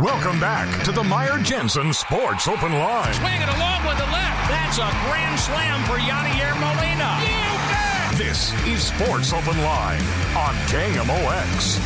Welcome back to the Meyer Jensen Sports Open Line. Swing it along with the left. That's a grand slam for Yadier Molina. You bet. This is Sports Open Line on KMOX.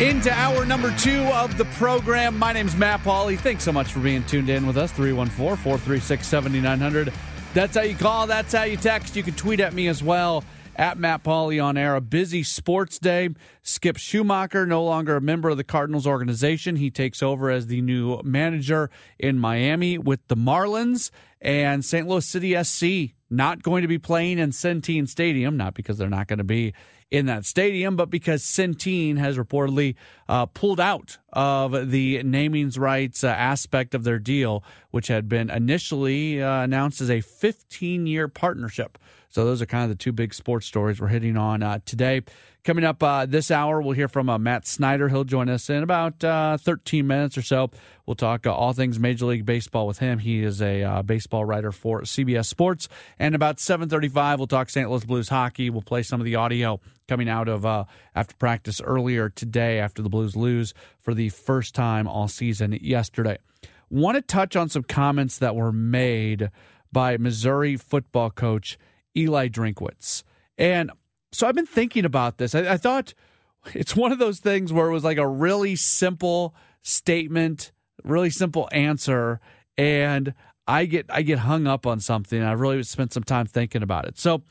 Into hour number two of the program. My name's Matt Pauley. Thanks so much for being tuned in with us. 314 436 7900. That's how you call. That's how you text. You can tweet at me as well at Matt Pauley on air. A busy sports day. Skip Schumaker, no longer a member of the Cardinals organization. He takes over as the new manager in Miami with the Marlins and St. Louis City SC. Not going to be playing in Centene Stadium, not because they're not going to be in that stadium, but because Centene has reportedly uh, pulled out of the namings rights uh, aspect of their deal, which had been initially uh, announced as a 15 year partnership. So those are kind of the two big sports stories we're hitting on uh, today. Coming up uh, this hour, we'll hear from uh, Matt Snyder. He'll join us in about uh, 13 minutes or so. We'll talk uh, all things Major League Baseball with him. He is a uh, baseball writer for CBS Sports. And about 7:35, we'll talk St. Louis Blues hockey. We'll play some of the audio coming out of after practice earlier today after the Blues lose for the first time all season yesterday. Want to touch on some comments that were made by Missouri football coach Eli Drinkwitz. And so I've been thinking about this. I, I, thought it's one of those things where it was like a really simple statement, really simple answer, and I get I get hung up on something. I really spent some time thinking about it. So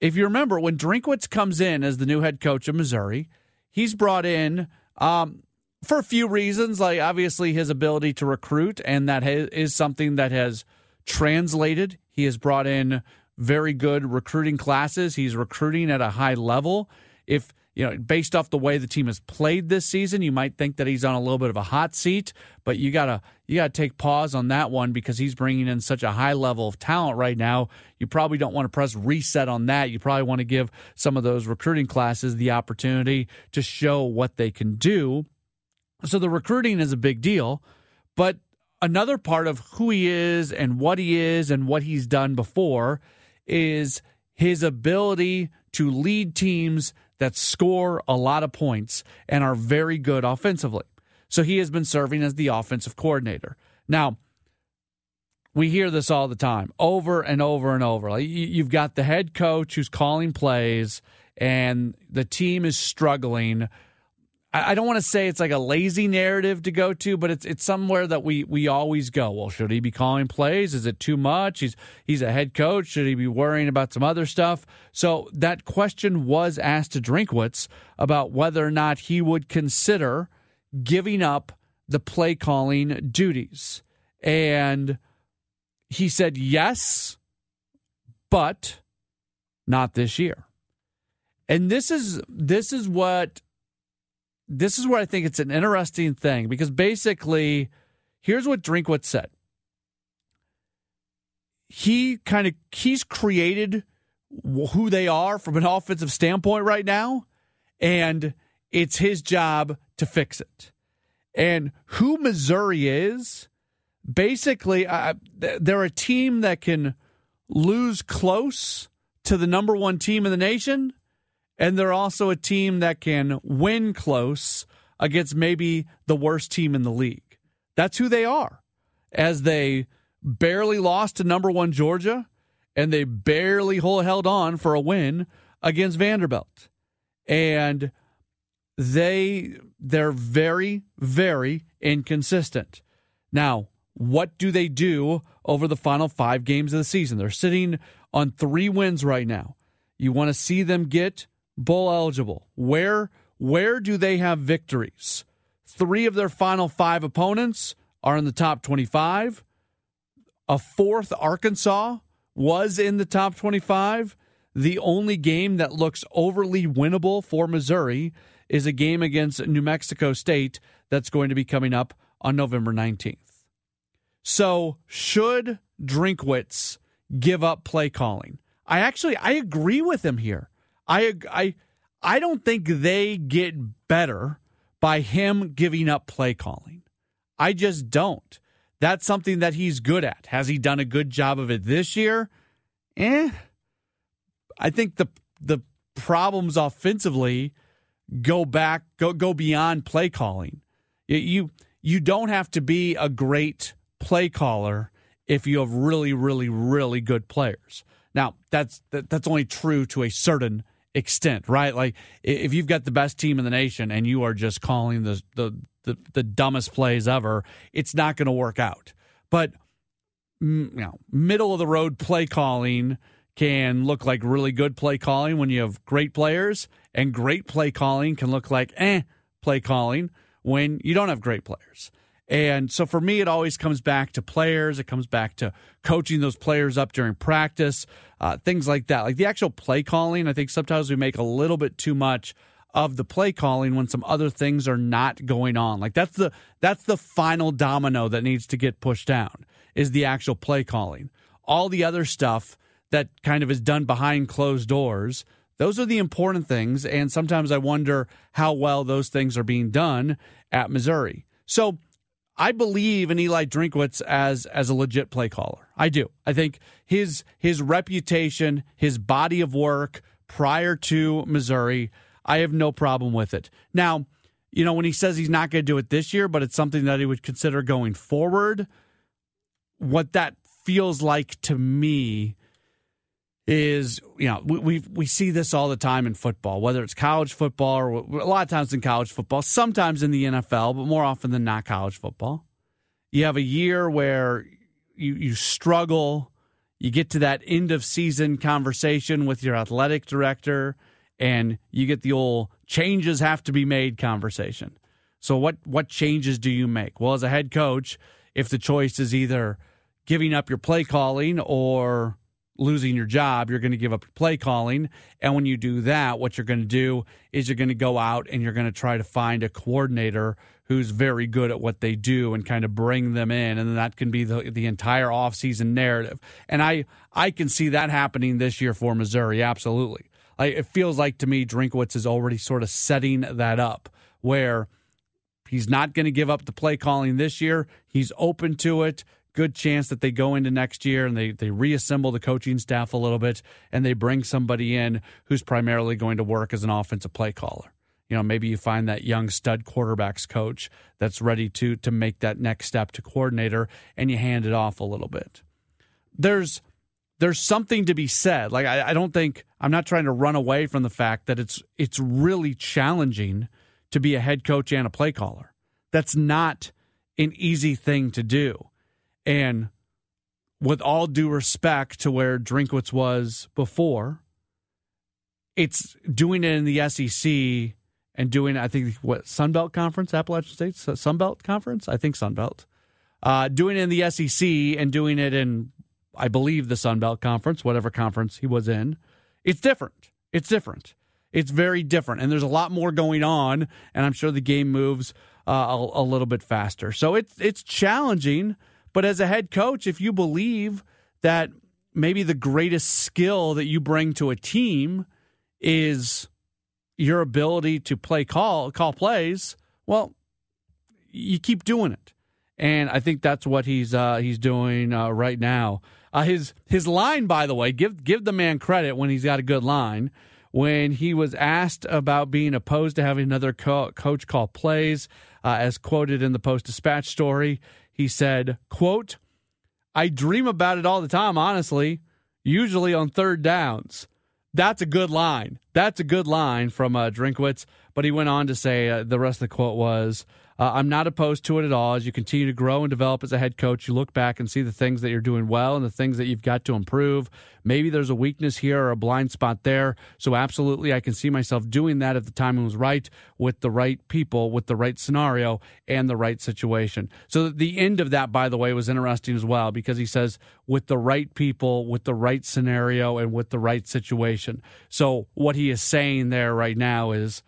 if you remember, when Drinkwitz comes in as the new head coach of Missouri, he's brought in um, for a few reasons, like obviously his ability to recruit, and that is something that has translated. He has brought in very good recruiting classes. He's recruiting at a high level. If you know, based off the way the team has played this season, you might think that he's on a little bit of a hot seat, but you gotta you gotta take pause on that one because he's bringing in such a high level of talent right now. You probably don't want to press reset on that. You probably want to give some of those recruiting classes the opportunity to show what they can do. So the recruiting is a big deal, but another part of who he is and what he is and what he's done before is his ability to lead teams that score a lot of points and are very good offensively. So he has been serving as the offensive coordinator. Now, we hear this all the time, over and over and over. Like you've got the head coach who's calling plays, and the team is struggling I don't want to say it's like a lazy narrative to go to, but it's it's somewhere that we we always go. Well, should he be calling plays? Is it too much? He's he's a head coach. Should he be worrying about some other stuff? So that question was asked to Drinkwitz about whether or not he would consider giving up the play calling duties, and he said yes, but not this year. And this is this is what this is where I think it's an interesting thing because basically, here's what Drinkwitz said. He kind of he's created who they are from an offensive standpoint right now, and it's his job to fix it. And who Missouri is, basically, they're a team that can lose close to the number one team in the nation and they're also a team that can win close against maybe the worst team in the league. That's who they are. As they barely lost to number one Georgia and they barely held on for a win against Vanderbilt. And they they're very very inconsistent. Now, what do they do over the final 5 games of the season? They're sitting on 3 wins right now. You want to see them get bowl eligible. Where where do they have victories? Three of their final five opponents are in the top 25. A fourth, Arkansas, was in the top 25. The only game that looks overly winnable for Missouri is a game against New Mexico State that's going to be coming up on November 19th. So, should Drinkwitz give up play calling? I actually I agree with him here. I I I don't think they get better by him giving up play calling. I just don't. That's something that he's good at. Has he done a good job of it this year? Eh. I think the the problems offensively go back go go beyond play calling. You you don't have to be a great play caller if you have really really really good players. Now, that's that, that's only true to a certain extent, right? Like if you've got the best team in the nation and you are just calling the the the, the dumbest plays ever, it's not going to work out. But you know, middle of the road play calling can look like really good play calling when you have great players, and great play calling can look like eh play calling when you don't have great players. And so for me, it always comes back to players. It comes back to coaching those players up during practice, uh, things like that. Like the actual play calling, I think sometimes we make a little bit too much of the play calling when some other things are not going on. Like that's the that's the final domino that needs to get pushed down is the actual play calling. All the other stuff that kind of is done behind closed doors, those are the important things and sometimes I wonder how well those things are being done at Missouri. So I believe in Eli Drinkwitz as as a legit play caller. I do. I think his his reputation, his body of work prior to Missouri, I have no problem with it. Now, you know, when he says he's not going to do it this year, but it's something that he would consider going forward, what that feels like to me is you know we, we we see this all the time in football, whether it's college football or a lot of times in college football, sometimes in the NFL, but more often than not college football. You have a year where you you struggle, you get to that end of season conversation with your athletic director, and you get the old changes have to be made conversation. So what what changes do you make? Well, as a head coach, if the choice is either giving up your play calling or losing your job, you're going to give up play calling. And when you do that, what you're going to do is you're going to go out and you're going to try to find a coordinator who's very good at what they do and kind of bring them in. And that can be the, the entire offseason narrative. And I, I can see that happening this year for Missouri. Absolutely. Like, it feels like to me, Drinkwitz is already sort of setting that up where he's not going to give up the play calling this year. He's open to it good chance that they go into next year and they, they reassemble the coaching staff a little bit and they bring somebody in who's primarily going to work as an offensive play caller. You know, maybe you find that young stud quarterbacks coach that's ready to to make that next step to coordinator and you hand it off a little bit. There's there's something to be said. Like I, I don't think I'm not trying to run away from the fact that it's it's really challenging to be a head coach and a play caller. That's not an easy thing to do. And with all due respect to where Drinkwitz was before, it's doing it in the SEC and doing, I think, what, Sunbelt Conference, Appalachian State, Sunbelt Conference? I think Sunbelt. Uh, doing it in the SEC and doing it in, I believe, the Sunbelt Conference, whatever conference he was in. It's different. It's different. It's very different. And there's a lot more going on. And I'm sure the game moves uh, a, a little bit faster. So it's, it's challenging but as a head coach, if you believe that maybe the greatest skill that you bring to a team is your ability to play call call plays, well, you keep doing it. And I think that's what he's uh, he's doing uh, right now. Uh, his his line, by the way, give give the man credit when he's got a good line. When he was asked about being opposed to having another co- coach call plays, uh, as quoted in the Post Dispatch story, he said, quote, I dream about it all the time, honestly, usually on third downs. That's a good line. That's a good line from uh, Drinkwitz. But he went on to say uh, the rest of the quote was uh, I'm not opposed to it at all. As you continue to grow and develop as a head coach, you look back and see the things that you're doing well and the things that you've got to improve. Maybe there's a weakness here or a blind spot there. So, absolutely, I can see myself doing that if the timing was right with the right people, with the right scenario, and the right situation. So, the end of that, by the way, was interesting as well because he says, with the right people, with the right scenario, and with the right situation. So, what he is saying there right now is,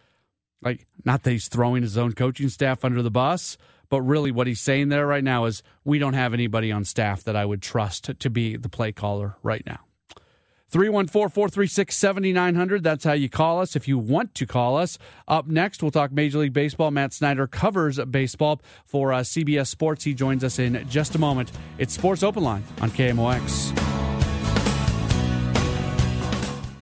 Like, not that he's throwing his own coaching staff under the bus, but really what he's saying there right now is we don't have anybody on staff that I would trust to be the play caller right now. 314 436 7900. That's how you call us if you want to call us. Up next, we'll talk Major League Baseball. Matt Snyder covers baseball for uh, CBS Sports. He joins us in just a moment. It's Sports Open Line on KMOX.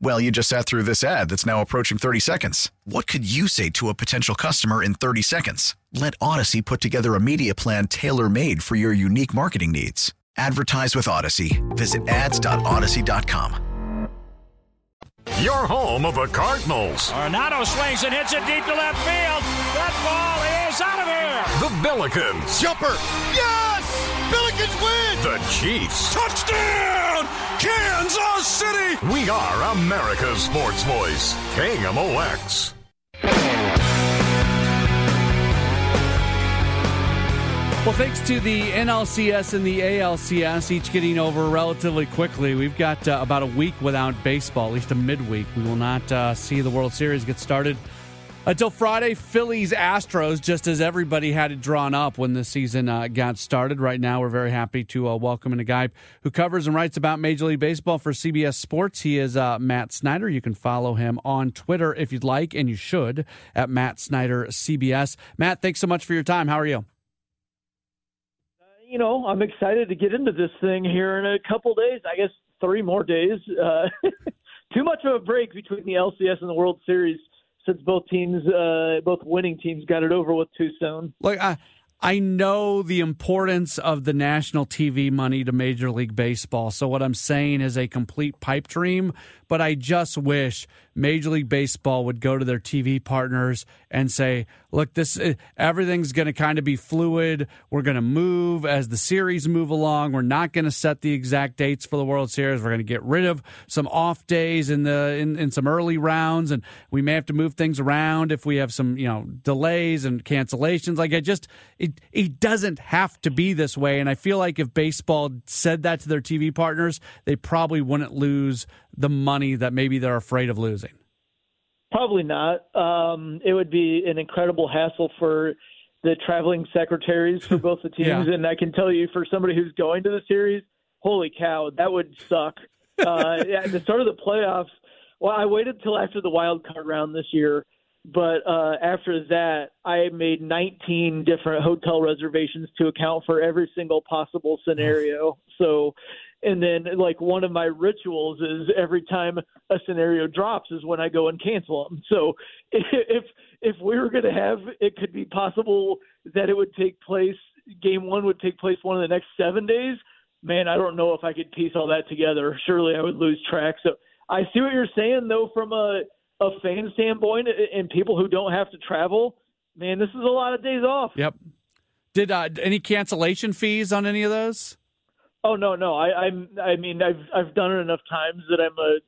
Well, you just sat through this ad that's now approaching 30 seconds. What could you say to a potential customer in 30 seconds? Let Audacy put together a media plan tailor made for your unique marketing needs. Advertise with Audacy. Visit ads.audacy.com. Your home of the Cardinals. Arenado swings and hits it deep to left field. That ball is out of here. The Billikens. Jumper. Yes! Billikens win! The Chiefs. Touchdown! Kansas City! We are America's sports voice. KMOX. Well, thanks to the NLCS and the ALCS, each getting over relatively quickly. We've got uh, about a week without baseball, at least a midweek. We will not uh, see the World Series get started until Friday. Phillies Astros, just as everybody had it drawn up when the season uh, got started. Right now, we're very happy to uh, welcome in a guy who covers and writes about Major League Baseball for CBS Sports. He is uh, Matt Snyder. You can follow him on Twitter if you'd like, and you should at Matt Snyder CBS. Matt, thanks so much for your time. How are you? you know, I'm excited to get into this thing here in a couple days. I guess three more days. Uh, too much of a break between the LCS and the World Series since both teams, uh, both winning teams, got it over with too soon. Like I, I know the importance of the national TV money to Major League Baseball. So what I'm saying is a complete pipe dream. But I just wish Major League Baseball would go to their TV partners and say, "Look, this uh, everything's going to kind of be fluid. We're going to move as the series move along. We're not going to set the exact dates for the World Series. We're going to get rid of some off days in the in, in some early rounds, and we may have to move things around if we have some you know delays and cancellations. Like I just it it doesn't have to be this way. And I feel like if baseball said that to their TV partners, they probably wouldn't lose the money that maybe they're afraid of losing? Probably not. Um, it would be an incredible hassle for the traveling secretaries for both the teams. yeah. And I can tell you, for somebody who's going to the series, holy cow, that would suck. Uh, at the start of the playoffs, well, I waited until after the wild card round this year. But uh, after that, I made 19 different hotel reservations to account for every single possible scenario. So and then like one of my rituals is every time a scenario drops is when I go and cancel them. So if if we were going to have it could be possible that it would take place game 1 would take place one of the next 7 days, man, I don't know if I could piece all that together. Surely I would lose track. So I see what you're saying though from a a fan standpoint and people who don't have to travel, man, this is a lot of days off. Yep. Did uh, any cancellation fees on any of those? Oh no, no. I I'm I mean I've I've done it enough times that I'm a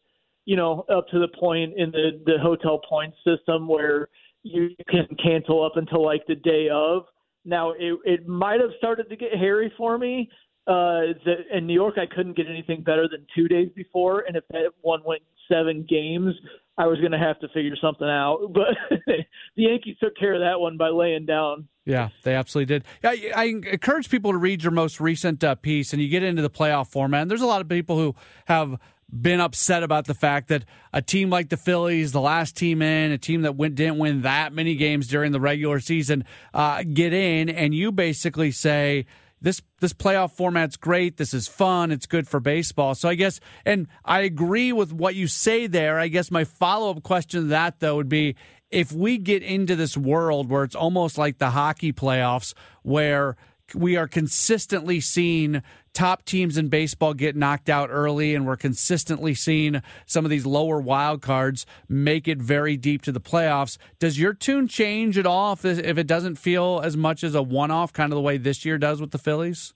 you know up to the point in the the hotel points system where you can cancel up until like the day of. Now it it might have started to get hairy for me. Uh, the, in New York, I couldn't get anything better than two days before, and if that one went seven games, I was going to have to figure something out. But the Yankees took care of that one by laying down. Yeah, they absolutely did. I, I encourage people to read your most recent uh, piece, and you get into the playoff format. And there's a lot of people who have been upset about the fact that a team like the Phillies, the last team in, a team that went, didn't win that many games during the regular season, uh, get in, and you basically say this this playoff format's great. This is fun. It's good for baseball. So I guess, and I agree with what you say there. I guess my follow up question to that though would be if we get into this world where it's almost like the hockey playoffs, where we are consistently seeing top teams in baseball get knocked out early, and we're consistently seeing some of these lower wild cards make it very deep to the playoffs. Does your tune change at all if, if it doesn't feel as much as a one off, kind of the way this year does with the Phillies?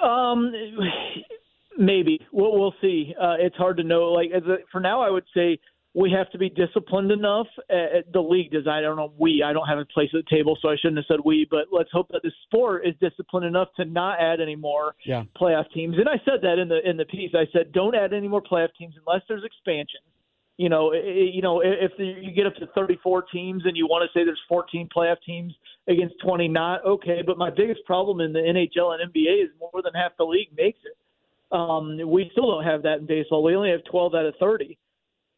Um, maybe we'll, we'll see. Uh, it's hard to know. Like a, for now, I would say we have to be disciplined enough. Uh, the league does. I don't know. We. I don't have a place at the table, so I shouldn't have said we. But let's hope that the sport is disciplined enough to not add any more yeah. playoff teams. And I said that in the in the piece. I said don't add any more playoff teams unless there's expansion. You know, it, you know, if the, you get up to 34 teams and you want to say there's 14 playoff teams against 20 not, okay. But my biggest problem in the NHL and NBA is more than half the league makes it. Um, we still don't have that in baseball. We only have 12 out of 30.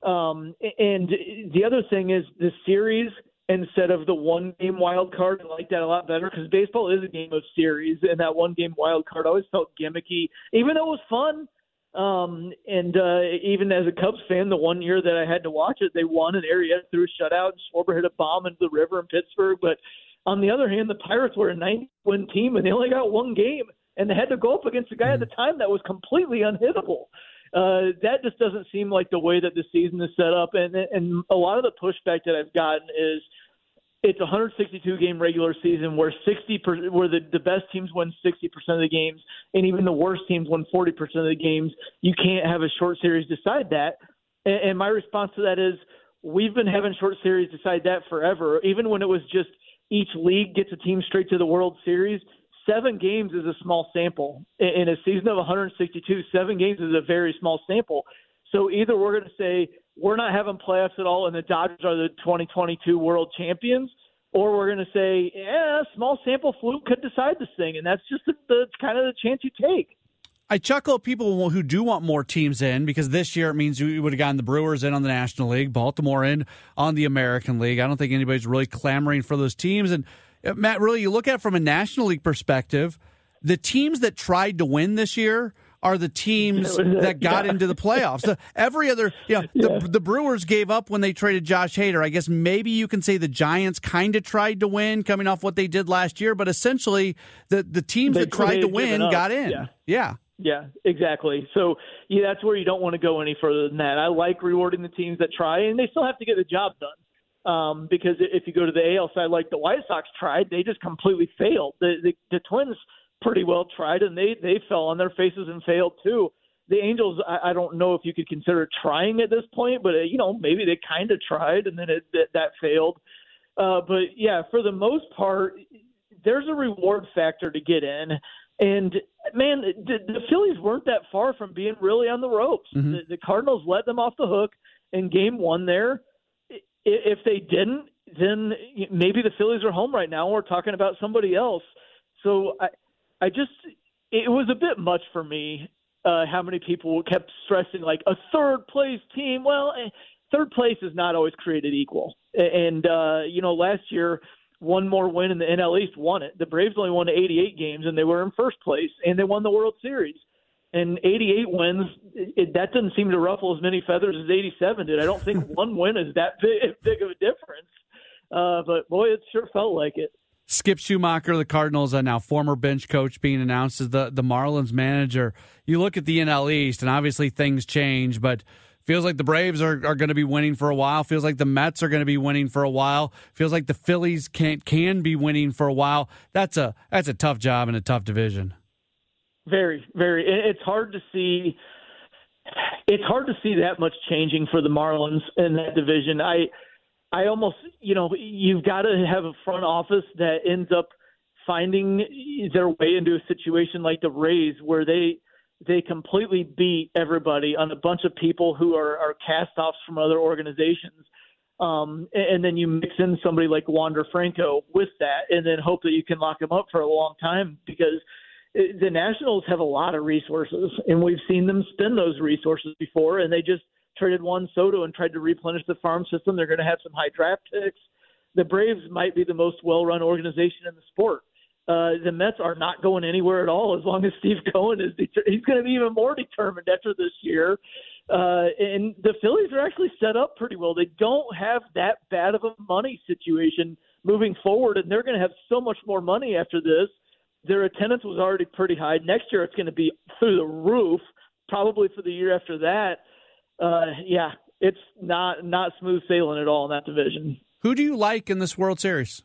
Um, and the other thing is the series instead of the one game wild card. I like that a lot better because baseball is a game of series, and that one game wild card always felt gimmicky, even though it was fun. Um, and uh, even as a Cubs fan, the one year that I had to watch it, they won, and Arrieta threw a shutout, and Schwarber hit a bomb into the river in Pittsburgh. But on the other hand, the Pirates were a 90 win team, and they only got one game, and they had to go up against a guy at the time that was completely unhittable uh, that just doesn't seem like the way that the season is set up. And and a lot of the pushback that I've gotten is it's a 162 game regular season where 60 per, where the, the best teams win 60 percent of the games, and even the worst teams win 40 percent of the games. You can't have a short series decide that. And, and my response to that is we've been having short series decide that forever. Even when it was just each league gets a team straight to the World Series seven games is a small sample. In a season of 162, seven games is a very small sample. So either we're going to say we're not having playoffs at all and the Dodgers are the 2022 world champions, or we're going to say, yeah, small sample fluke could decide this thing. And that's just the, the kind of the chance you take. I chuckle at people who do want more teams in because this year it means we would have gotten the Brewers in on the National League, Baltimore in on the American League. I don't think anybody's really clamoring for those teams. And Uh, Matt, really, you look at it from a National League perspective, the teams that tried to win this year are the teams that got yeah. into the playoffs. The, every other, you know, yeah. the, the Brewers gave up when they traded Josh Hader. I guess maybe you can say the Giants kind of tried to win coming off what they did last year, but essentially the, the teams they, that tried to win got in. Yeah. yeah. Yeah, exactly. So yeah, that's where you don't want to go any further than that. I like rewarding the teams that try, and they still have to get the job done. Um, because if you go to the AL side, like the White Sox tried, they just completely failed. The, the the Twins pretty well tried, and they they fell on their faces and failed too. The Angels, I, I don't know if you could consider trying at this point, but uh, you know maybe they kind of tried and then it, that, that failed. Uh, but yeah, for the most part, there's a reward factor to get in. And man, the, the Phillies weren't that far from being really on the ropes. Mm-hmm. The, the Cardinals let them off the hook in Game One there if they didn't, then maybe the Phillies are home right now. We're talking about somebody else. So I, I just, it was a bit much for me. Uh, how many people kept stressing like a third place team? Well, eh, third place is not always created equal. And uh, you know, last year one more win in the NL East won it. The Braves only won 88 games and they were in first place and they won the World Series and 88 wins, it, that doesn't seem to ruffle as many feathers as 87 did. I don't think one win is that big, big of a difference. Uh, but boy, it sure felt like it. Skip Schumaker, the Cardinals, uh, now former bench coach, being announced as the, the Marlins manager. You look at the NL East, and obviously things change, but feels like the Braves are, are going to be winning for a while. Feels like the Mets are going to be winning for a while. Feels like the Phillies can can be winning for a while. That's a that's a tough job and a tough division. Very, very. It's hard to see. It's hard to see that much changing for the Marlins in that division. I, I almost, you know, you've got to have a front office that ends up finding their way into a situation like the Rays, where they they completely beat everybody on a bunch of people who are, are cast offs from other organizations. Um, and, and then you mix in somebody like Wander Franco with that, and then hope that you can lock him up for a long time because the Nationals have a lot of resources, and we've seen them spend those resources before, and they just traded Juan Soto and tried to replenish the farm system. They're going to have some high draft picks. The Braves might be the most well-run organization in the sport. uh, the Mets are not going anywhere at all as long as Steve Cohen is. Det- he's going to be even more determined after this year. Uh, and the Phillies are actually set up pretty well. They don't have that bad of a money situation moving forward, and they're going to have so much more money after this. Their attendance was already pretty high. Next year, it's going to be through the roof. Probably for the year after that. Uh, yeah, it's not not smooth sailing at all in that division. Who do you like in this World Series?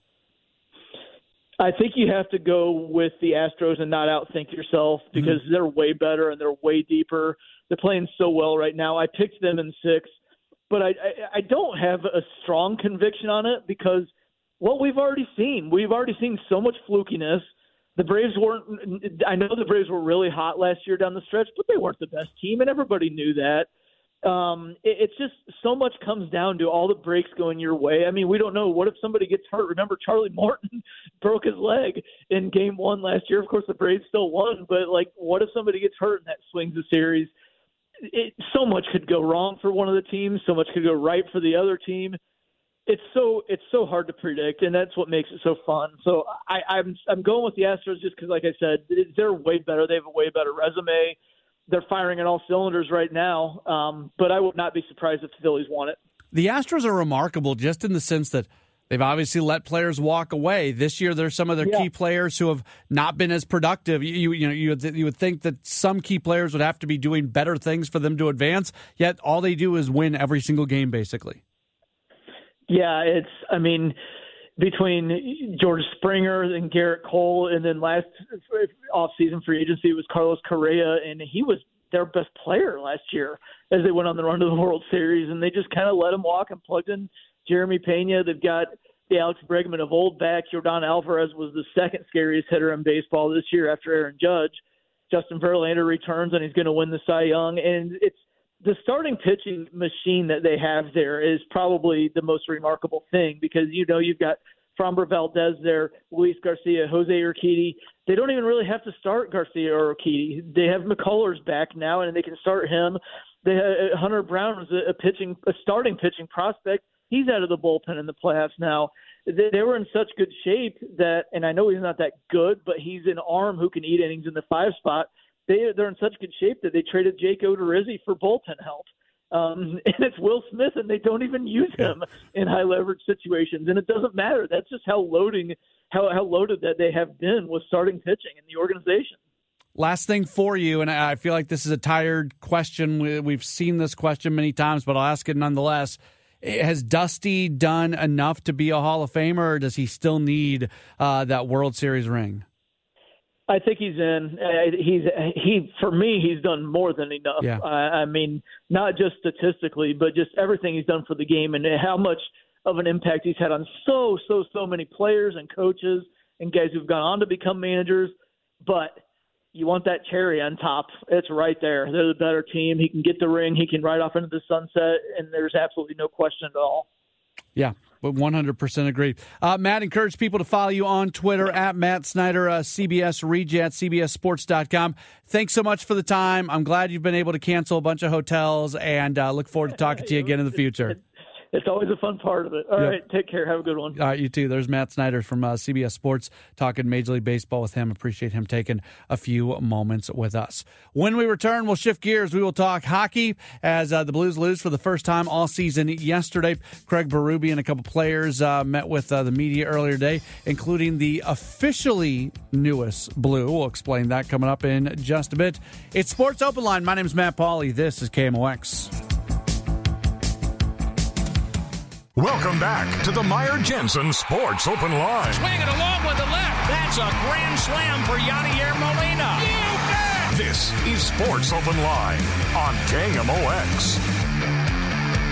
I think you have to go with the Astros and not outthink yourself because mm-hmm. they're way better and they're way deeper. They're playing so well right now. I picked them in six, but I, I, I don't have a strong conviction on it because what we've already seen, we've already seen so much flukiness. The Braves weren't. I know the Braves were really hot last year down the stretch, but they weren't the best team, and everybody knew that um, it, it's just so much comes down to all the breaks going your way. I mean, we don't know what if somebody gets hurt. Remember, Charlie Morton broke his leg in Game One last year. Of course, the Braves still won, but like, what if somebody gets hurt and that swings the series? It, so much could go wrong for one of the teams. So much could go right for the other team. It's so it's so hard to predict, and that's what makes it so fun. So I, I'm I'm going with the Astros just because, like I said, they're way better. They have a way better resume they're firing on all cylinders right now. Um, but I would not be surprised if the Phillies won it. The Astros are remarkable just in the sense that they've obviously let players walk away. This year, there's some of their yeah. key players who have not been as productive. You, you, you know you would, you would think that some key players would have to be doing better things for them to advance. Yet all they do is win every single game, basically. Yeah, it's. I mean, between George Springer and Gerrit Cole, and then last off-season free agency was Carlos Correa, and he was their best player last year as they went on the run to the World Series, and they just kind of let him walk and plugged in Jeremy Pena. They've got the Alex Bregman of old back. Yordan Alvarez was the second scariest hitter in baseball this year after Aaron Judge. Justin Verlander returns and he's going to win the Cy Young, and it's the starting pitching machine that they have there is probably the most remarkable thing because you know you've got Framber Valdez there, Luis Garcia, Jose Urquidy. They don't even really have to start Garcia or Urquidy. They have McCullers back now, and they can start him. They have, uh, Hunter Brown was a, pitching, a starting pitching prospect. He's out of the bullpen in the playoffs now. They, they were in such good shape that, and I know he's not that good, but he's an arm who can eat innings in the five spot they they're in such good shape that they traded Jake Odorizzi for bullpen help. Um, and it's Will Smith, and they don't even use him in high leverage situations, and it doesn't matter. That's just how loading, how how loaded that they have been with starting pitching in the organization. Last thing for you, and I feel like this is a tired question. We've seen this question many times, but I'll ask it nonetheless. Has Dusty done enough to be a Hall of Famer, or does he still need uh, that World Series ring? I think he's in. Uh, he's he for me. He's done more than enough. Yeah. I, I mean, not just statistically, but just everything he's done for the game and how much of an impact he's had on so so so many players and coaches and guys who've gone on to become managers. But you want that cherry on top. It's right there. They're the better team. He can get the ring. He can ride off into the sunset, and there's absolutely no question at all. Yeah, but 100% agree. Uh, Matt, encourage people to follow you on Twitter at Matt Snyder, uh, CBS Rejet, CBSSports.com. Thanks so much for the time. I'm glad you've been able to cancel a bunch of hotels and uh, look forward to talking to you again in the future it's always a fun part of it. All yep. right, take care. Have a good one. All right, you too. There's Matt Snyder from uh, CBS Sports talking Major League Baseball with him. Appreciate him taking a few moments with us. When we return, we'll shift gears. We will talk hockey as uh, the Blues lose for the first time all season yesterday. Craig Berube and a couple players uh, met with uh, the media earlier today, including the officially newest Blue. We'll explain that coming up in just a bit. It's Sports Open Line. My name is Matt Pauley. This is KMOX. Welcome back to the Meyer Jensen Sports Open Line. Swinging along with the left. That's a grand slam for Yadier Molina. You bet. This is Sports Open Line on KMOX.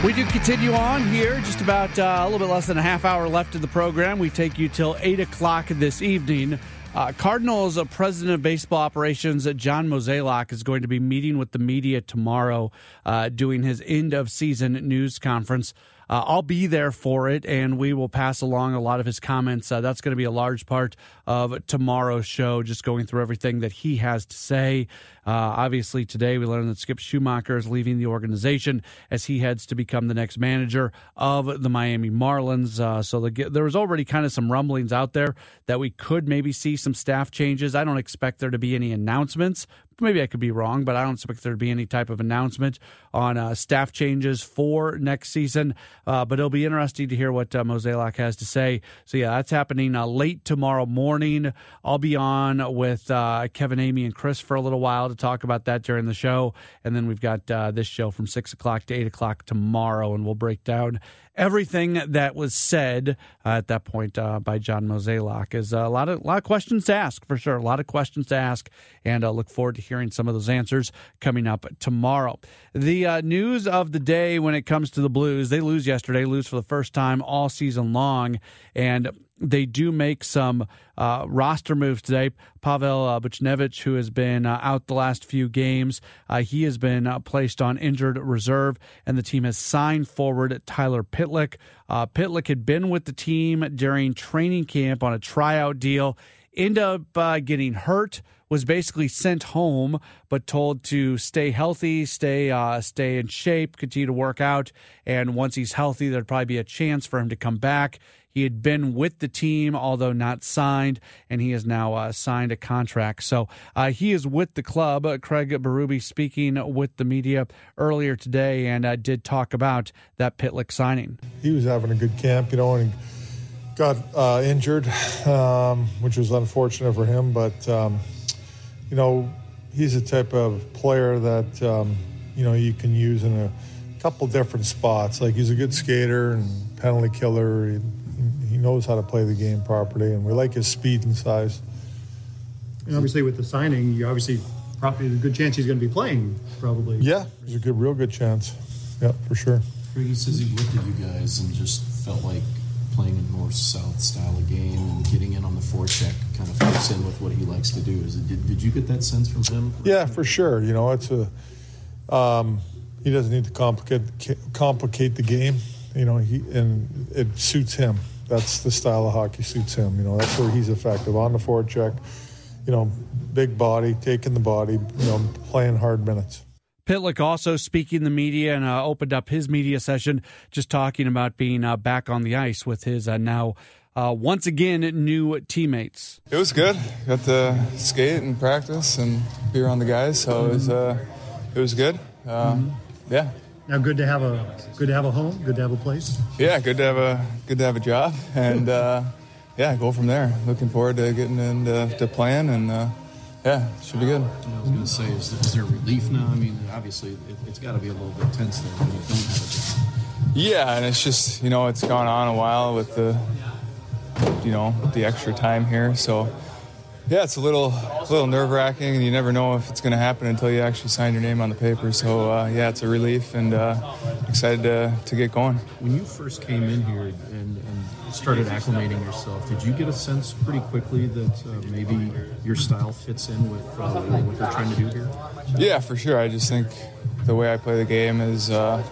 We do continue on here, just about uh, a little bit less than a half hour left of the program. We take you till 8 o'clock this evening. Uh, Cardinals uh, president of baseball operations, uh, John Mozeliak, is going to be meeting with the media tomorrow, uh, doing his end of season news conference. Uh, I'll be there for it, and we will pass along a lot of his comments. Uh, that's going to be a large part of tomorrow's show, just going through everything that he has to say. Uh, obviously, today we learned that Skip Schumaker is leaving the organization as he heads to become the next manager of the Miami Marlins. Uh, so the, there was already kind of some rumblings out there that we could maybe see some staff changes. I don't expect there to be any announcements, maybe I could be wrong, but I don't expect there to be any type of announcement on uh, staff changes for next season. Uh, but it'll be interesting to hear what uh, Mozeliak has to say. So, yeah, that's happening uh, late tomorrow morning. I'll be on with uh, Kevin, Amy, and Chris for a little while to talk about that during the show. And then we've got uh, this show from 6 o'clock to 8 o'clock tomorrow, and we'll break down everything that was said uh, at that point uh, by John Mozeliak is a lot of lot of questions to ask for sure. A lot of questions to ask, and I look forward to hearing some of those answers coming up tomorrow. The uh, news of the day when it comes to the Blues, they lose yesterday, lose for the first time all season long, and they do make some uh, roster moves today. Pavel uh, Buchnevich, who has been uh, out the last few games, uh, he has been uh, placed on injured reserve, and the team has signed forward Tyler Pitlick. Uh, Pitlick had been with the team during training camp on a tryout deal, ended up getting hurt was basically sent home, but told to stay healthy, stay uh, stay in shape, continue to work out, and once he's healthy, there'd probably be a chance for him to come back. He had been with the team, although not signed, and he has now uh, signed a contract. So uh, he is with the club. Uh, Craig Berube speaking with the media earlier today and uh, did talk about that Pitlick signing. He was having a good camp, you know, and got uh, injured, um, which was unfortunate for him. But, um, you know, he's a type of player that, um, you know, you can use in a couple different spots. Like he's a good skater and penalty killer. He, he knows how to play the game properly, and we like his speed and size. And obviously, with the signing, you obviously probably a good chance he's going to be playing. Probably. Yeah, there's a good, real good chance. Yeah, for sure. He says he looked at you guys and just felt like playing a north-south style of game and getting in on the forecheck kind of fits in with what he likes to do. Is it? Did, did you get that sense from him? Yeah, for sure. You know, it's a. Um, he doesn't need to complicate complicate the game. You know, he and it suits him that's the style of hockey suits him. You know, that's where he's effective on the forecheck. You know, big body, taking the body, you know, playing hard minutes. Pitlick also speaking the media and uh, opened up his media session, just talking about being uh, back on the ice with his uh, now uh, once again new teammates. It was good. Got to skate and practice and be around the guys, so it was uh, it was good. Um, mm-hmm. Yeah, now, good to have a good to have a home, good to have a place. Yeah, good to have a good to have a job, and uh, yeah, go from there. Looking forward to getting into to playing, and uh, yeah, should be good. I was going to say, is there, is there relief now? I mean, obviously, it, has got to be a little bit tense there when you don't have a job. Yeah, and it's just you know it's gone on a while with the you know the extra time here, so yeah, it's a little, a little nerve wracking, and you never know if it's going to happen until you actually sign your name on the paper. So uh, yeah, it's a relief, and uh, excited to, to get going. When you first came in here and, and started acclimating yourself, did you get a sense pretty quickly that uh, maybe your style fits in with uh, what they're trying to do here? Yeah, for sure. I just think the way I play the game is uh,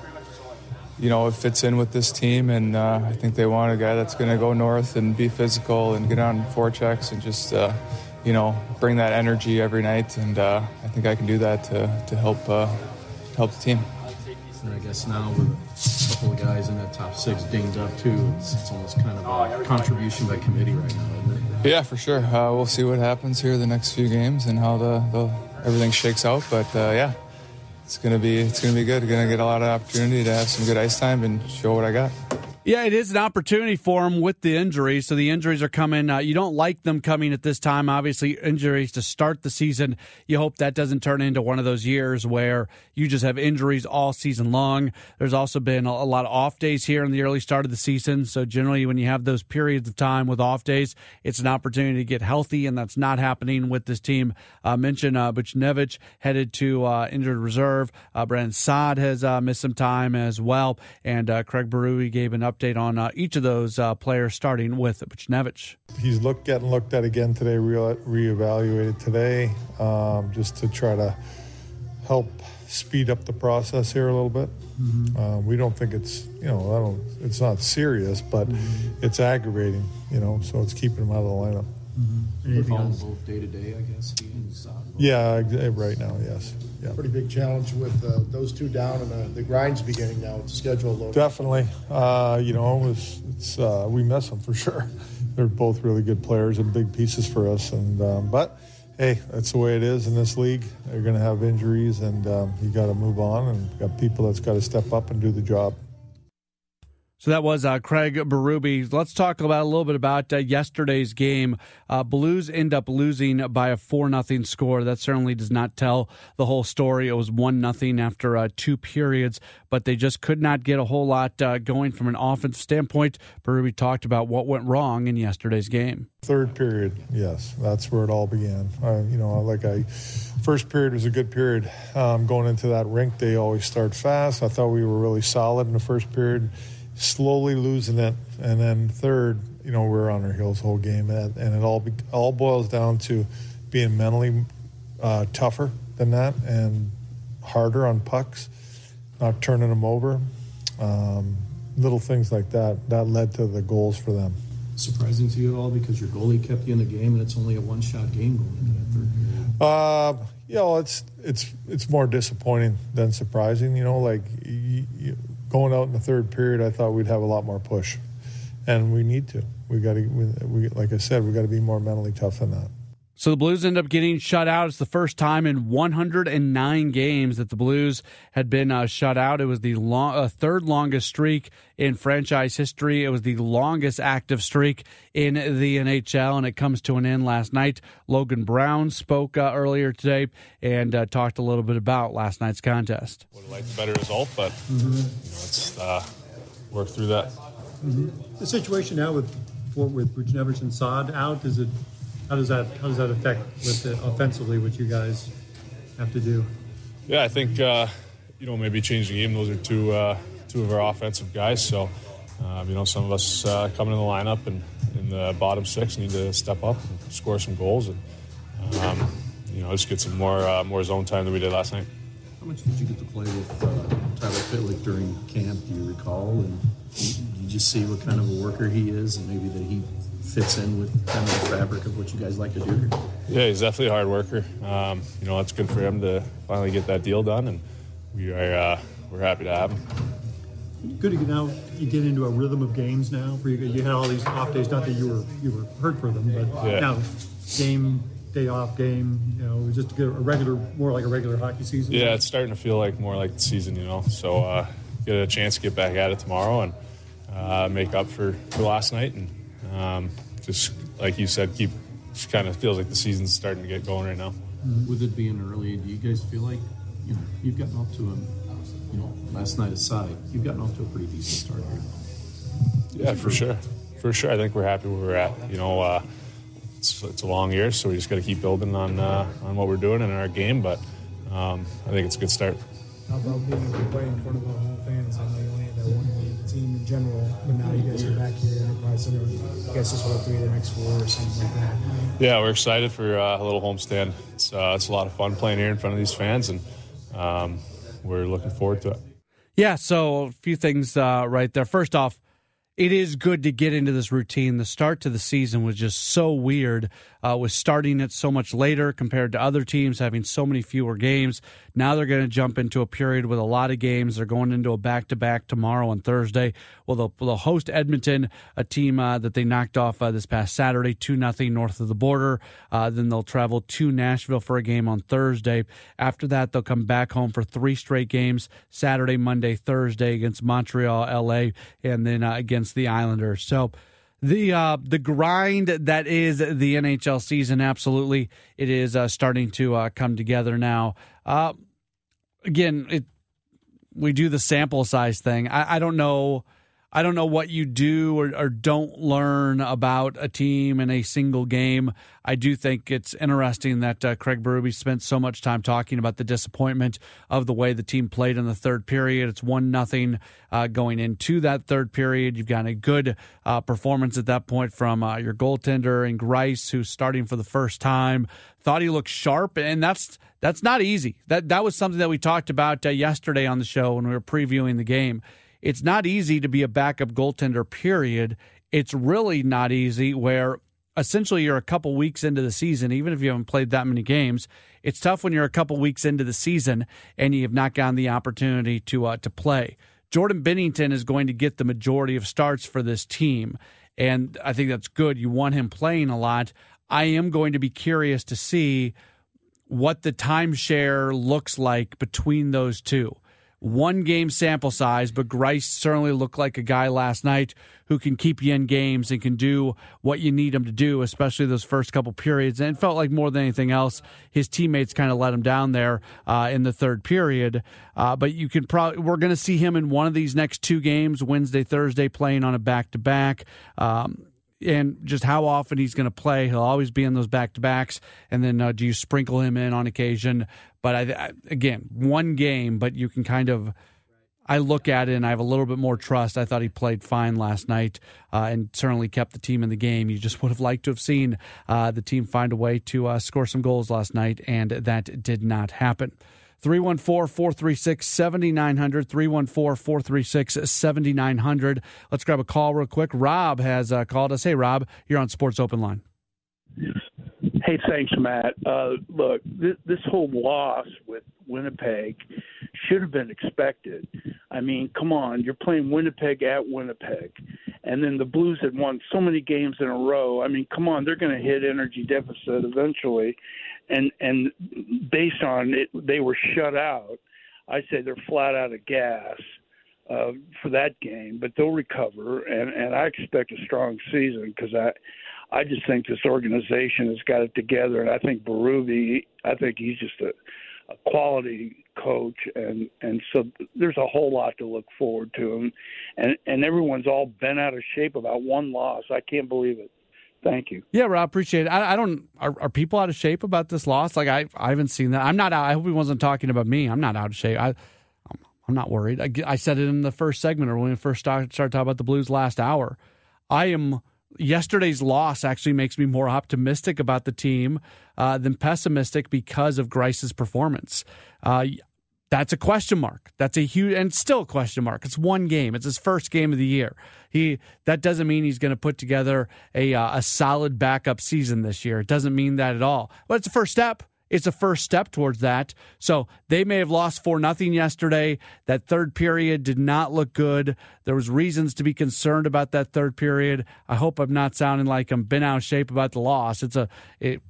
you know, it fits in with this team, and uh, I think they want a guy that's going to go north and be physical and get on four forechecks and just, uh, you know, bring that energy every night. And uh, I think I can do that to, to help uh, help the team. And I guess now with a couple of guys in that top six dinged up too, it's, it's almost kind of a contribution by committee right now, isn't it? Yeah, for sure. Uh, we'll see what happens here the next few games and how the, the everything shakes out. But uh, yeah, it's gonna be it's gonna be good. Gonna get a lot of opportunity to have some good ice time and show what I got. Yeah, it is an opportunity for him with the injuries. So the injuries are coming. Uh, you don't like them coming at this time. Obviously, injuries to start the season. You hope that doesn't turn into one of those years where you just have injuries all season long. There's also been a lot of off days here in the early start of the season. So generally, when you have those periods of time with off days, it's an opportunity to get healthy, and that's not happening with this team. Uh, mentioned uh, Buchnevich headed to uh, injured reserve. Uh, Brandon Saad has uh, missed some time as well, and uh, Craig Berube gave an update update on uh, each of those uh, players, starting with Buchnevich. He's look, getting looked at again today, re- reevaluated today, um, just to try to help speed up the process here a little bit. Mm-hmm. Uh, we don't think it's you know I don't it's not serious, but Mm-hmm. it's aggravating. You know, so it's keeping him out of the lineup. Anything else? both day to day, I guess. He and Saad. Yeah, right now, yes. Yeah. Pretty big challenge with uh, those two down and uh, the grind's beginning now with the schedule load. Definitely. Uh, you know, it's, uh, we miss them for sure. They're both really good players and big pieces for us. And um, but hey, that's the way it is in this league. They're going to have injuries, and um, you got to move on. And got people that's got to step up and do the job. So that was uh, Craig Berube. Let's talk about a little bit about uh, yesterday's game. Uh, Blues end up losing by a four nothing score. That certainly does not tell the whole story. It was one nothing after uh, two periods, but they just could not get a whole lot uh, going from an offensive standpoint. Berube talked about what went wrong in yesterday's game. Third period, yes, that's where it all began. You know, like I, first period was a good period. Um, going into that rink, they always start fast. I thought we were really solid in the first period, slowly losing it, and then third, you know, we are on our heels the whole game, and, and it all be, all boils down to being mentally uh, tougher than that and harder on pucks, not turning them over, um, little things like that. That led to the goals for them. Surprising to you at all because your goalie kept you in the game and it's only a one shot game going into that third period. Uh, you know, it's it's it's more disappointing than surprising. You know, like you, you, going out in the third period, I thought we'd have a lot more push, and we need to. We got to. We, we like I said, we got to be more mentally tough than that. So the Blues end up getting shut out. It's the first time in 109 games that the Blues had been uh, shut out. It was the long, uh, third longest streak in franchise history. It was the longest active streak in the NHL, and it comes to an end last night. Logan Brown spoke uh, earlier today and uh, talked a little bit about last night's contest. Would have liked a better result, but you know, let's uh, work through that. The situation now with with Rich Everson Saad out is it? How does that how does that affect with the, offensively what you guys have to do? Yeah, I think uh, you know maybe change the game. Those are two uh, two of our offensive guys. So um, you know some of us uh, coming in the lineup and in the bottom six need to step up and score some goals and um, you know just get some more uh, more zone time than we did last night. How much did you get to play with uh, Tyler Pitlick during camp? Do you recall? And you, you just see what kind of a worker he is, and maybe that he fits in with kind of the fabric of what you guys like to do here. Yeah, he's definitely a hard worker. Um, you know, it's good for him to finally get that deal done, and we are uh, we're happy to have him. Good to get now. You get into a rhythm of games now. Where you, you had all these off days. Not that you were you were hurt for them, but Yeah. now game day off game. You know, just to get a regular, more like a regular hockey season. Yeah, it's starting to feel like more like the season, you know. So uh, get a chance to get back at it tomorrow and uh, make up for, for last night, and um, just like you said, keep. Just kind of feels like the season's starting to get going right now. With it being early, do you guys feel like you know you've gotten off to a you know last night aside, you've gotten off to a pretty decent start here? Yeah, for sure, for sure. I think we're happy where we're at. You know, uh, it's, it's a long year, so we just got to keep building on uh, on what we're doing in our game. But um, I think it's a good start. How about being able to play in front of our home fans? I know you only had that one team in general, but now you guys are back here and probably some of you guys just want to be the next four or something like that. Yeah, we're excited for uh, a little homestand. It's uh, it's a lot of fun playing here in front of these fans, and um, we're looking forward to it. Yeah, so a few things uh, right there. First off, it is good to get into this routine. The start to the season was just so weird, uh, with starting it so much later compared to other teams having so many fewer games. Now they're going to jump into a period with a lot of games. They're going into a back to back tomorrow and Thursday. Well, they'll, they'll host Edmonton, a team uh, that they knocked off uh, this past Saturday, 2 nothing north of the border. Uh, then they'll travel to Nashville for a game on Thursday. After that, they'll come back home for three straight games Saturday, Monday, Thursday against Montreal, LA, and then uh, against the Islanders. So, the uh, the grind that is the NHL season, absolutely, it is uh, starting to uh, come together now. Uh, again, it we do the sample size thing. I, I don't know. I don't know what you do or, or, don't learn about a team in a single game. I do think it's interesting that uh, Craig Berube spent so much time talking about the disappointment of the way the team played in the third period. It's one nothing uh, going into that third period. You've got a good uh, performance at that point from uh, your goaltender and Greiss, who's starting for the first time. Thought he looked sharp, and that's that's not easy. That that was something that we talked about uh, yesterday on the show when we were previewing the game it's not easy to be a backup goaltender, period. It's really not easy where essentially you're a couple weeks into the season, even if you haven't played that many games. It's tough when you're a couple weeks into the season and you have not gotten the opportunity to uh, to play. Jordan Binnington is going to get the majority of starts for this team, and I think that's good. You want him playing a lot. I am going to be curious to see what the timeshare looks like between those two one game sample size, but Greiss certainly looked like a guy last night who can keep you in games and can do what you need him to do, especially those first couple periods. And felt like more than anything else, his teammates kind of let him down there uh, in the third period. Uh, but you can probably we're going to see him in one of these next two games, Wednesday, Thursday, playing on a back to back and just how often he's going to play. He'll always be in those back to backs. And then uh, do you sprinkle him in on occasion? But I, I, again, one game, but you can kind of. I look at it and I have a little bit more trust. I thought he played fine last night uh, and certainly kept the team in the game. You just would have liked to have seen uh, the team find a way to uh, score some goals last night, and that did not happen. 314 436 7900. 314 436 7900. Let's grab a call real quick. Rob has uh, called us. Hey, Rob, you're on Sports Open Line. Hey, thanks, Matt. Uh, look, this, this whole loss with Winnipeg should have been expected. I mean, come on, you're playing Winnipeg at Winnipeg, and then the Blues had won so many games in a row. I mean, come on, they're going to hit energy deficit eventually, and and based on it, they were shut out. I say they're flat out of gas uh, for that game, but they'll recover, and and I expect a strong season because I. I just think this organization has got it together, and I think Berube. I think he's just a, a quality coach, and and so there's a whole lot to look forward to, and and and everyone's all bent out of shape about one loss. I can't believe it. Thank you. Yeah, Rob, appreciate it. I, I don't. Are, are, people out of shape about this loss? Like I, I haven't seen that. I'm not. I hope he wasn't talking about me. I'm not out of shape. I, I'm not worried. I, I said it in the first segment or when we first started talking about the Blues last hour. I am. Yesterday's loss actually makes me more optimistic about the team uh, than pessimistic because of Greiss's performance. Uh, that's a question mark. That's a huge and still a question mark. It's one game. It's his first game of the year. He that doesn't mean he's going to put together a uh, a solid backup season this year. It doesn't mean that at all. But it's the first step. It's a first step towards that. So they may have lost four nothing yesterday. That third period did not look good. There was reasons to be concerned about that third period. I hope I'm not sounding like I'm been out of shape about the loss. It's a it,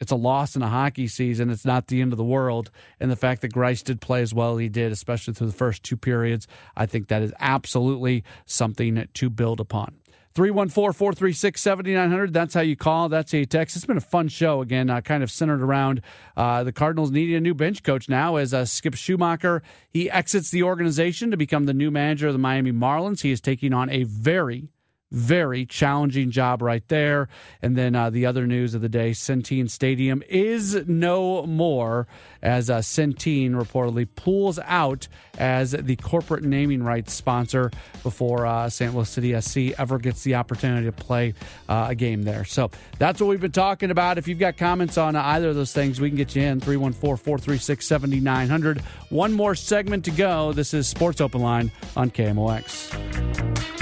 it's a loss in a hockey season. It's not the end of the world. And the fact that Greiss did play as well as he did, especially through the first two periods, I think that is absolutely something to build upon. 314 436 7900. That's how you call. That's you text. It's been a fun show again, uh, kind of centered around uh, the Cardinals needing a new bench coach now as uh, Skip Schumaker. He exits the organization to become the new manager of the Miami Marlins. He is taking on a very very challenging job right there. And then uh, the other news of the day Centene Stadium is no more as uh, Centene reportedly pulls out as the corporate naming rights sponsor before uh, St. Louis City SC ever gets the opportunity to play uh, a game there. So that's what we've been talking about. If you've got comments on either of those things, we can get you in 314 436 7900. One more segment to go. This is Sports Open Line on KMOX.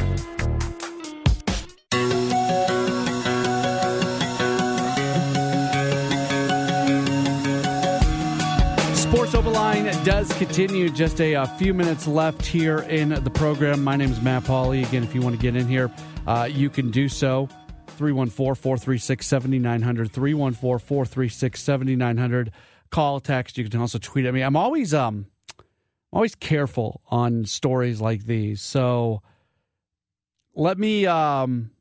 Line does continue. Just a, a, few minutes left here in the program. My name is Matt Pauley. Again, if you want to get in here, uh, you can do so. 314 436 7900. 314 436 7900. Call, text. You can also tweet at me. I'm always, um, always careful on stories like these. So let me, um,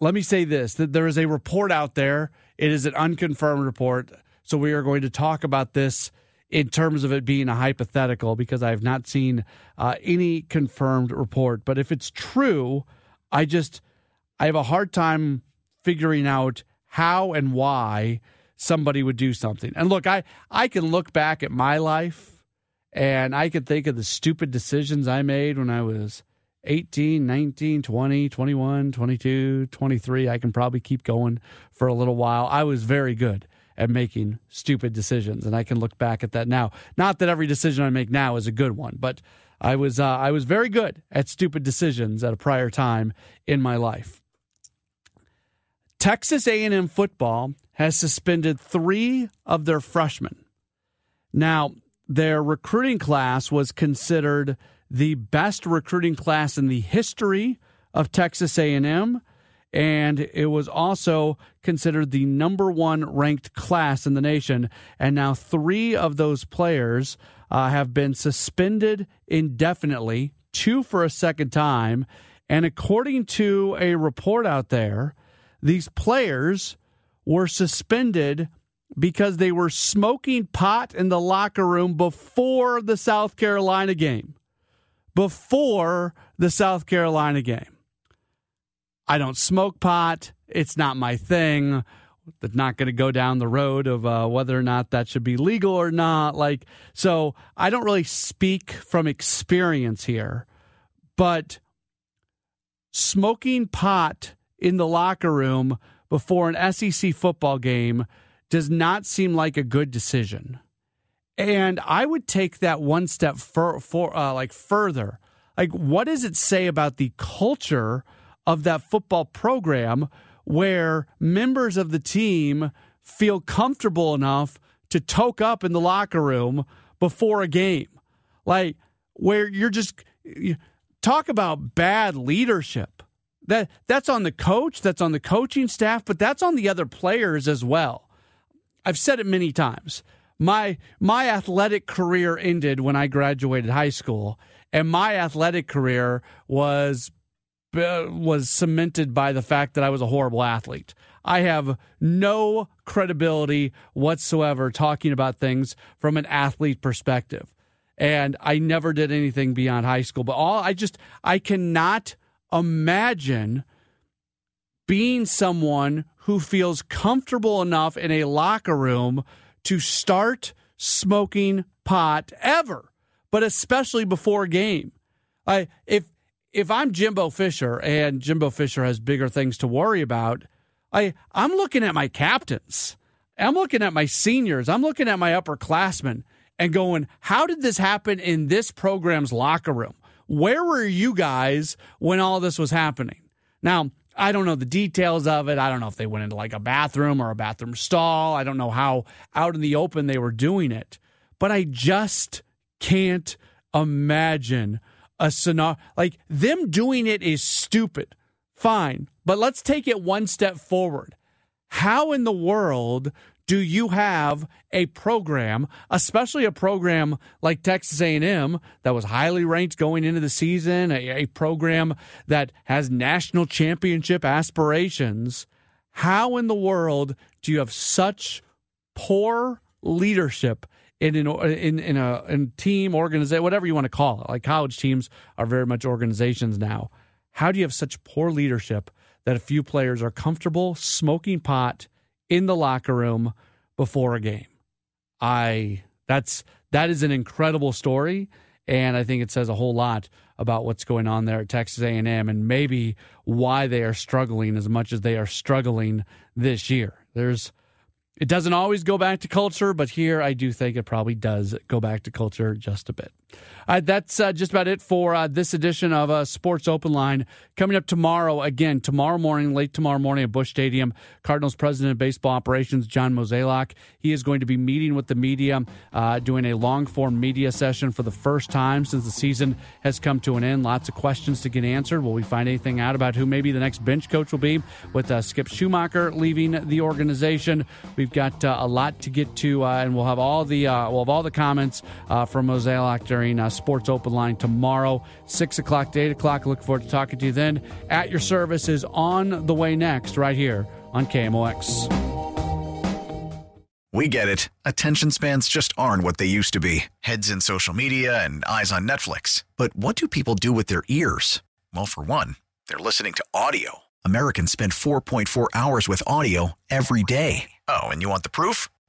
let me say this that there is a report out there. It is an unconfirmed report. So we are going to talk about this in terms of it being a hypothetical because I have not seen uh, any confirmed report. But if it's true, I just I have a hard time figuring out how and why somebody would do something. And look, I I can look back at my life and I can think of the stupid decisions I made when I was 18, 19, 20, 21, 22, 23. I can probably keep going for a little while. I was very good at making stupid decisions, and I can look back at that now. Not that every decision I make now is a good one, but I was uh, I was very good at stupid decisions at a prior time in my life. Texas A&M football has suspended 3 of their freshmen. Now, their recruiting class was considered the best recruiting class in the history of Texas A&M and it was also considered the number one ranked class in the nation. And now three of those players uh, have been suspended indefinitely, two for a second time. And according to a report out there, these players were suspended because they were smoking pot in the locker room before the South Carolina game. Before the South Carolina game. I don't smoke pot. It's not my thing. That's not going to go down the road of uh, whether or not that should be legal or not. Like, so I don't really speak from experience here, but smoking pot in the locker room before an SEC football game does not seem like a good decision. And I would take that one step for, for uh, like further. Like, what does it say about the culture? Of that football program where members of the team feel comfortable enough to toke up in the locker room before a game. Like where you're just talk about bad leadership. That that's on the coach, that's on the coaching staff, but that's on the other players as well. I've said it many times. My my athletic career ended when I graduated high school, and my athletic career was was cemented by the fact that I was a horrible athlete. I have no credibility whatsoever talking about things from an athlete perspective. And I never did anything beyond high school. But all I just, I cannot imagine being someone who feels comfortable enough in a locker room to start smoking pot ever, but especially before game. I if if I'm Jimbo Fisher and Jimbo Fisher has bigger things to worry about, I I'm looking at my captains. I'm looking at my seniors. I'm looking at my upperclassmen and going, how did this happen in this program's locker room? Where were you guys when all this was happening? Now, I don't know the details of it. I don't know if they went into like a bathroom or a bathroom stall. I don't know how out in the open they were doing it. But I just can't imagine a scenario like them doing it is stupid. Fine, but let's take it one step forward. How in the world do you have a program, especially a program like Texas A&M that was highly ranked going into the season, a, a program that has national championship aspirations? How in the world do you have such poor leadership in an, in in a in team organization, whatever you want to call it. Like college teams are very much organizations now. How do you have such poor leadership that a few players are comfortable smoking pot in the locker room before a game? I that's that is an incredible story, and I think it says a whole lot about what's going on there at Texas A&M and maybe why they are struggling as much as they are struggling this year. There's it doesn't always go back to culture, but here I do think it probably does go back to culture just a bit. Uh, that's uh, just about it for uh, this edition of uh, Sports Open Line. Coming up tomorrow, again, tomorrow morning, late tomorrow morning at Busch Stadium, Cardinals president of baseball operations, John Mozeliak. He is going to be meeting with the media, uh, doing a long form media session for the first time since the season has come to an end. Lots of questions to get answered. Will we find anything out about who maybe the next bench coach will be with uh, Skip Schumaker leaving the organization? We've got a lot to get to, and we'll have all the we'll have all the comments from Mozeliak during Uh, Sports Open Line tomorrow, 6 o'clock to 8 o'clock. Look forward to talking to you then. At your service is on the way next, right here on KMOX. We get it. Attention spans just aren't what they used to be heads in social media and eyes on Netflix. But what do people do with their ears? Well, for one, they're listening to audio. Americans spend 4.4 hours with audio every day. Oh, and you want the proof?